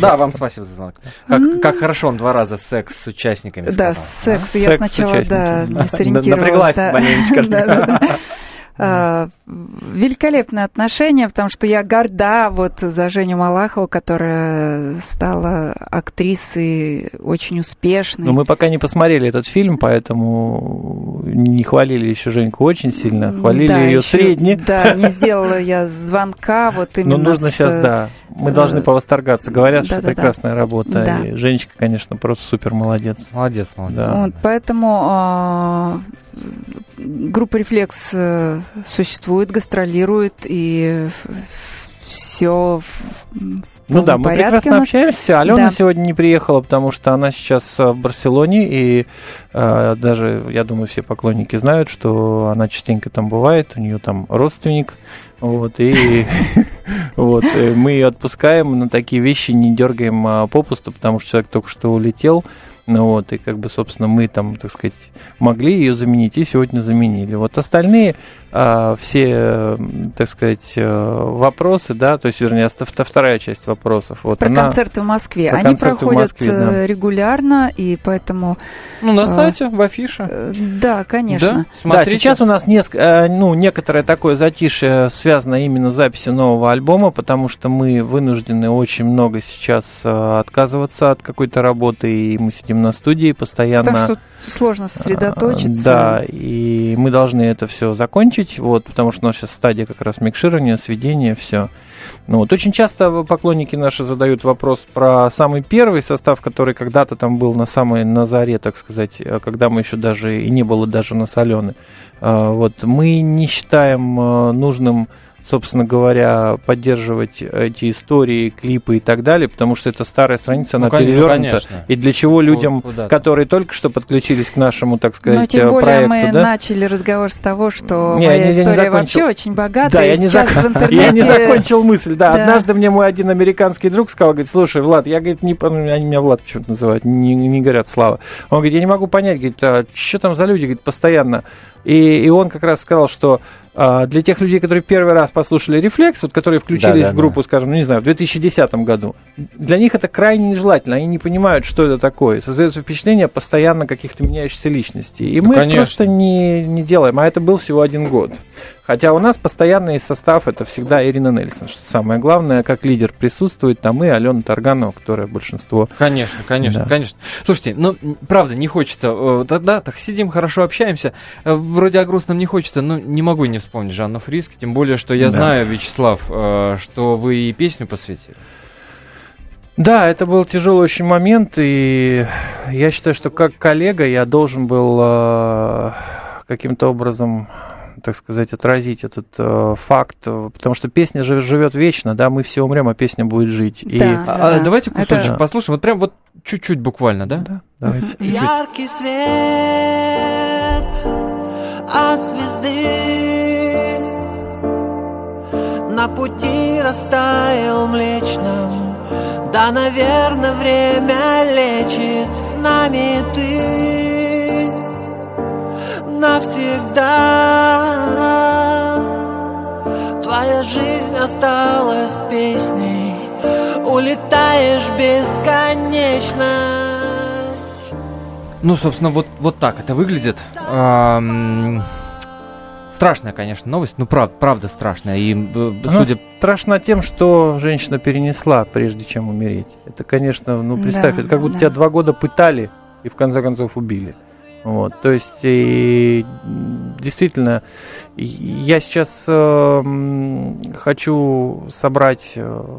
[SPEAKER 2] Да, вам спасибо за звонок. Как, как хорошо он два раза секс с участниками
[SPEAKER 3] Да,
[SPEAKER 2] сказал.
[SPEAKER 3] секс.
[SPEAKER 4] А?
[SPEAKER 3] Я
[SPEAKER 4] Секс с
[SPEAKER 3] сначала, да, не сориентировалась.
[SPEAKER 2] Напряглась
[SPEAKER 3] да.
[SPEAKER 2] маленечко.
[SPEAKER 3] А, Великолепные отношения, потому что я горда вот за Женю Малахову, которая стала актрисой очень успешной.
[SPEAKER 4] Но мы пока не посмотрели этот фильм, поэтому не хвалили еще Женьку очень сильно, хвалили
[SPEAKER 3] Да,
[SPEAKER 4] ее средне.
[SPEAKER 3] Да, не сделала я звонка вот
[SPEAKER 4] Но
[SPEAKER 3] именно
[SPEAKER 4] нужно
[SPEAKER 3] с,
[SPEAKER 4] сейчас, да. Мы должны
[SPEAKER 3] э,
[SPEAKER 4] повосторгаться. Говорят, что
[SPEAKER 3] да-да-да.
[SPEAKER 4] прекрасная работа.
[SPEAKER 3] Да.
[SPEAKER 4] И Женечка, конечно, просто супер молодец.
[SPEAKER 2] Молодец, молодец.
[SPEAKER 4] Да.
[SPEAKER 3] Вот, поэтому а, группа «Рефлекс» э, существует, гастролирует, и все
[SPEAKER 4] ну да, мы прекрасно общаемся. Алена
[SPEAKER 3] Да.
[SPEAKER 4] сегодня не приехала, потому что она сейчас э, в Барселоне, и э, даже, я думаю, все поклонники знают, что она частенько там бывает, у нее там родственник, вот, и вот, э, мы ее отпускаем, на такие вещи не дергаем а, попусту, потому что человек только что улетел, ну вот, и как бы, собственно, мы там, так сказать, могли ее заменить и сегодня заменили. Вот остальные все, э, так сказать, э, вопросы, да, то есть, вернее, вторая часть вопросов. Вот
[SPEAKER 3] Про
[SPEAKER 4] она...
[SPEAKER 3] концерты в Москве.
[SPEAKER 4] Про
[SPEAKER 3] Они проходят
[SPEAKER 4] Москве, да.
[SPEAKER 3] э, регулярно, и поэтому...
[SPEAKER 2] Ну, на сайте, в афише.
[SPEAKER 3] Да, конечно.
[SPEAKER 2] Да?
[SPEAKER 4] Да, сейчас у нас неск- э, ну, некоторое такое затишье связано именно с записью нового альбома, потому что мы вынуждены очень много сейчас отказываться от какой-то работы, и мы сидим на студии постоянно.
[SPEAKER 3] Потому что сложно сосредоточиться.
[SPEAKER 4] Да, и мы должны это все закончить, вот, потому что у нас сейчас стадия как раз микширования, сведения, все. Ну, вот. Очень часто поклонники наши задают вопрос про самый первый состав, который когда-то там был на самой на заре, так сказать, э, когда мы еще даже и не было даже на солены. Вот. Мы не считаем э, нужным собственно говоря, поддерживать эти истории, клипы и так далее, потому что это старая страница, она
[SPEAKER 2] Ну, кон- ну,
[SPEAKER 4] перевернута.
[SPEAKER 2] конечно.
[SPEAKER 4] И для чего людям,
[SPEAKER 2] Куда-то.
[SPEAKER 4] которые только что подключились к нашему, так сказать,
[SPEAKER 3] Но тем более
[SPEAKER 4] проекту,
[SPEAKER 3] мы
[SPEAKER 4] да?
[SPEAKER 3] начали разговор с того, что
[SPEAKER 4] Не,
[SPEAKER 3] моя
[SPEAKER 4] я не- я не
[SPEAKER 3] история вообще очень богатая.
[SPEAKER 4] Да,
[SPEAKER 3] и
[SPEAKER 4] я не,
[SPEAKER 3] сейчас
[SPEAKER 4] зак-
[SPEAKER 3] в интернете...
[SPEAKER 4] я не закончил мысль, да.
[SPEAKER 3] Да.
[SPEAKER 4] Однажды мне мой один американский друг сказал, говорит, слушай, Влад, я, говорит, не, они меня Влад почему-то называют, не, не говорят Слава. Он говорит, я не могу понять, говорит, а что там за люди, говорит, постоянно. И, и он как раз сказал, что для тех людей, которые первый раз послушали «Рефлекс», вот которые включились
[SPEAKER 2] Да-да-да.
[SPEAKER 4] в группу, скажем, ну, не знаю, в 2010 году, для них это крайне нежелательно, они не понимают, что это такое. Создается впечатление постоянно каких-то меняющихся личностей. И
[SPEAKER 2] Ну,
[SPEAKER 4] мы
[SPEAKER 2] конечно.
[SPEAKER 4] просто не, не делаем, а это был всего один год. Хотя у нас постоянный состав это всегда Ирина Нельсон, что самое главное, как лидер присутствует там и Алена Тарганова, которая большинство.
[SPEAKER 2] Конечно, конечно,
[SPEAKER 4] Да.
[SPEAKER 2] конечно. Слушайте, ну, правда, не хочется. э, Тогда так сидим, хорошо общаемся. Э, Вроде о грустном не хочется, но не могу не вспомнить Жанну Фриск. Тем более, что я
[SPEAKER 4] Да.
[SPEAKER 2] знаю, Вячеслав, э, что вы и песню посвятили.
[SPEAKER 4] Да, это был тяжелый очень момент, и я считаю, что как коллега я должен был каким-то образом так сказать, отразить этот э, факт, э, потому что песня жив- живет вечно, да, мы все умрем, а песня будет жить. И...
[SPEAKER 3] Да.
[SPEAKER 2] А, а давайте
[SPEAKER 3] Это-
[SPEAKER 2] кусочек послушаем. Вот прям вот чуть-чуть буквально, да?
[SPEAKER 4] Да, давайте.
[SPEAKER 2] Чуть-чуть.
[SPEAKER 9] Яркий свет от звезды На пути растаял млечном Да, наверное, время лечит с нами ты Навсегда Твоя жизнь осталась песней Улетаешь бесконечность
[SPEAKER 2] Ну, собственно, вот, вот так это выглядит. Ам, Страшная, конечно, новость. Ну, правда, правда страшная. И,
[SPEAKER 4] Она
[SPEAKER 2] судя
[SPEAKER 4] страшна тем, что женщина перенесла, прежде чем умереть. Это, конечно, ну представь,
[SPEAKER 3] Да,
[SPEAKER 4] это как будто
[SPEAKER 3] да.
[SPEAKER 4] тебя два года пытали и в конце концов убили. Вот, то есть и, действительно, я сейчас э, хочу собрать э,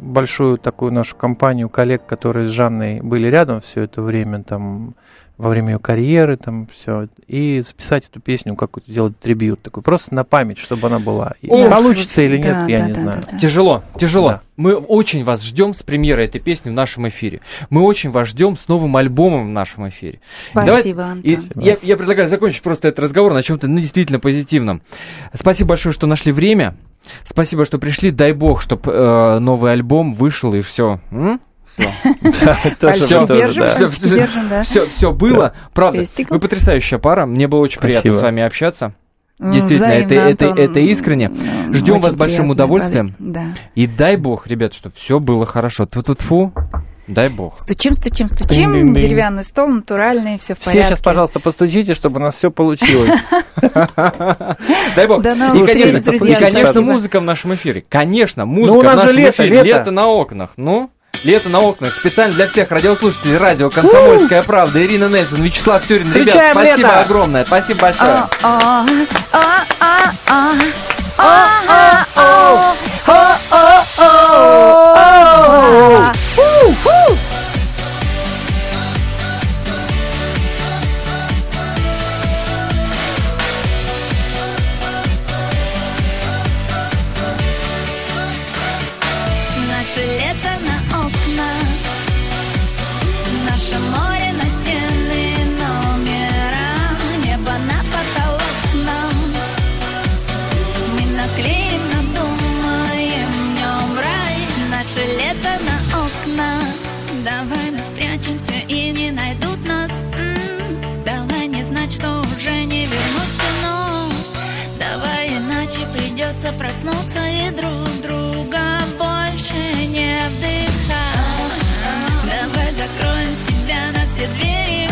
[SPEAKER 4] большую такую нашу компанию коллег, которые с Жанной были рядом все это время, там во время ее карьеры, там все, и записать эту песню, какую-то сделать трибют такой, просто на память, чтобы она была. И
[SPEAKER 2] О,
[SPEAKER 4] Получится или нет,
[SPEAKER 3] Да,
[SPEAKER 4] я
[SPEAKER 3] да,
[SPEAKER 4] не
[SPEAKER 3] да,
[SPEAKER 4] знаю.
[SPEAKER 3] да, да.
[SPEAKER 2] Тяжело, тяжело.
[SPEAKER 4] Да.
[SPEAKER 2] Мы очень вас ждем с премьерой этой песни в нашем эфире. Мы очень вас ждем с новым альбомом в нашем эфире.
[SPEAKER 3] Спасибо,
[SPEAKER 2] И
[SPEAKER 3] Антон.
[SPEAKER 2] я, я предлагаю закончить просто этот разговор на чем-то, ну, действительно позитивном. Спасибо большое, что нашли время. Спасибо, что пришли. Дай бог, чтобы новый альбом вышел и все.
[SPEAKER 4] Да.
[SPEAKER 2] все, все было. Правда, вы потрясающая пара. Мне было очень приятно с вами общаться.
[SPEAKER 3] М,
[SPEAKER 2] Действительно, это- это- это искренне.
[SPEAKER 3] М,
[SPEAKER 2] Ждем вас с большим удовольствием. И дай бог, ребят, чтобы все было хорошо. Тьфу-тьфу-тьфу. Дай бог.
[SPEAKER 3] Стучим, стучим, стучим.
[SPEAKER 4] Динь-динь-динь.
[SPEAKER 3] Деревянный стол, натуральный, все в
[SPEAKER 4] Все
[SPEAKER 3] порядке.
[SPEAKER 4] сейчас, пожалуйста, постучите, чтобы у нас все получилось.
[SPEAKER 2] Дай бог. И, конечно, музыка в нашем эфире. Конечно, музыка
[SPEAKER 4] Ну,
[SPEAKER 2] в нашем
[SPEAKER 4] лето,
[SPEAKER 2] эфире.
[SPEAKER 4] лето.
[SPEAKER 2] на окнах. Ну, лето на окнах. Специально для всех радиослушателей радио «Комсомольская правда». Ирина Нельсон, Вячеслав Тюрин. Ребят, спасибо
[SPEAKER 4] лето!
[SPEAKER 2] огромное. Спасибо большое.
[SPEAKER 3] А, а, а, придется проснуться и друг друга больше не вдыхать. Давай закроем себя на все двери.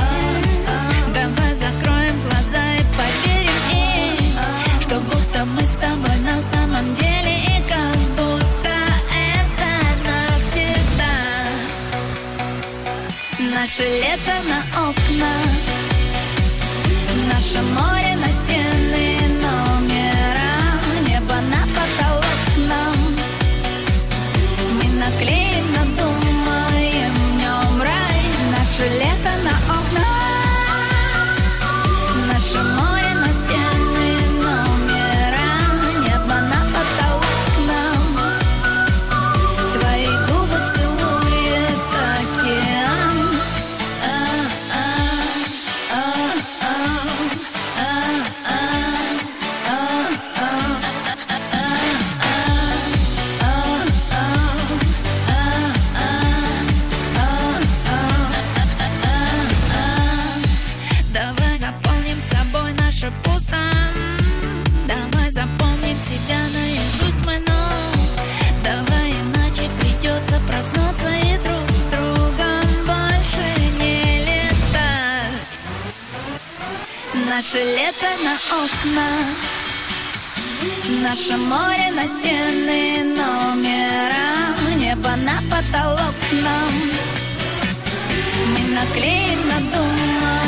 [SPEAKER 3] Давай закроем глаза и поверим и Что будто мы с тобой на самом деле И как будто это навсегда. Наше лето на окна Наше море Наше лето на окна Наше море на стены номера. Небо на потолок нам. Мы наклеим, надумаем днем